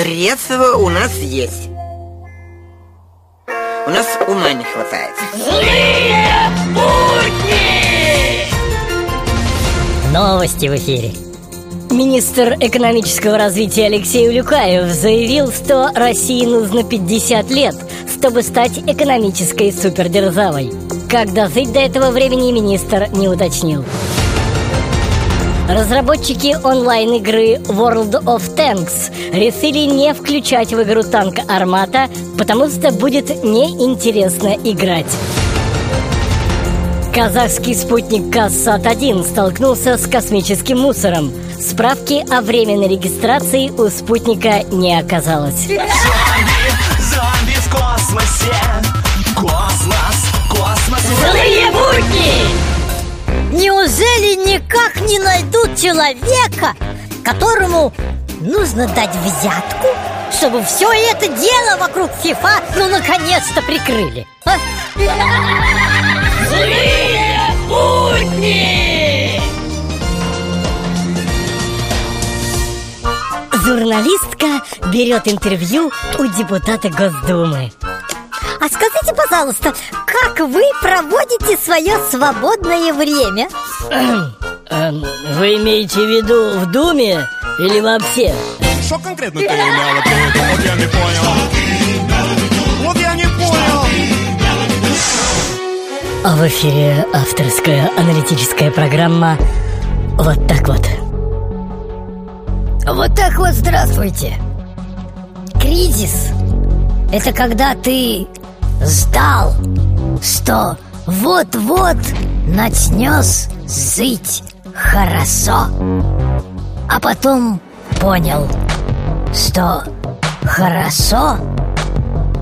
Средства у нас есть. У нас ума не хватает. Злые будни! Новости в эфире. Министр экономического развития Алексей Улюкаев заявил, что России нужно 50 лет, чтобы стать экономической супердержавой. Как дожить до этого времени, министр не уточнил. Разработчики онлайн-игры World of Tanks решили не включать в игру танк Армата, потому что будет неинтересно играть. Казахский спутник Кассат-1 столкнулся с космическим мусором. Справки о временной регистрации у спутника не оказалось. Зомби в космосе Космос, космос Неужели никак не найдут человека, которому нужно дать взятку, чтобы все это дело вокруг ФИФА ну наконец-то прикрыли? а? Злые будни! Журналистка берет интервью у депутата Госдумы. А скажите, пожалуйста, как вы проводите свое свободное время? Эм, Вы имеете в виду в Думе или вообще? Что конкретно ты имела в виду? Вот я не понял Вот я не понял А в эфире авторская аналитическая программа «Вот так вот». Вот так вот здравствуйте. Кризис – это когда ты ждал, что вот-вот начнешь жить хорошо, а потом понял, что хорошо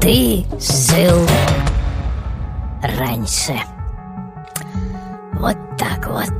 ты жил раньше. Вот так вот.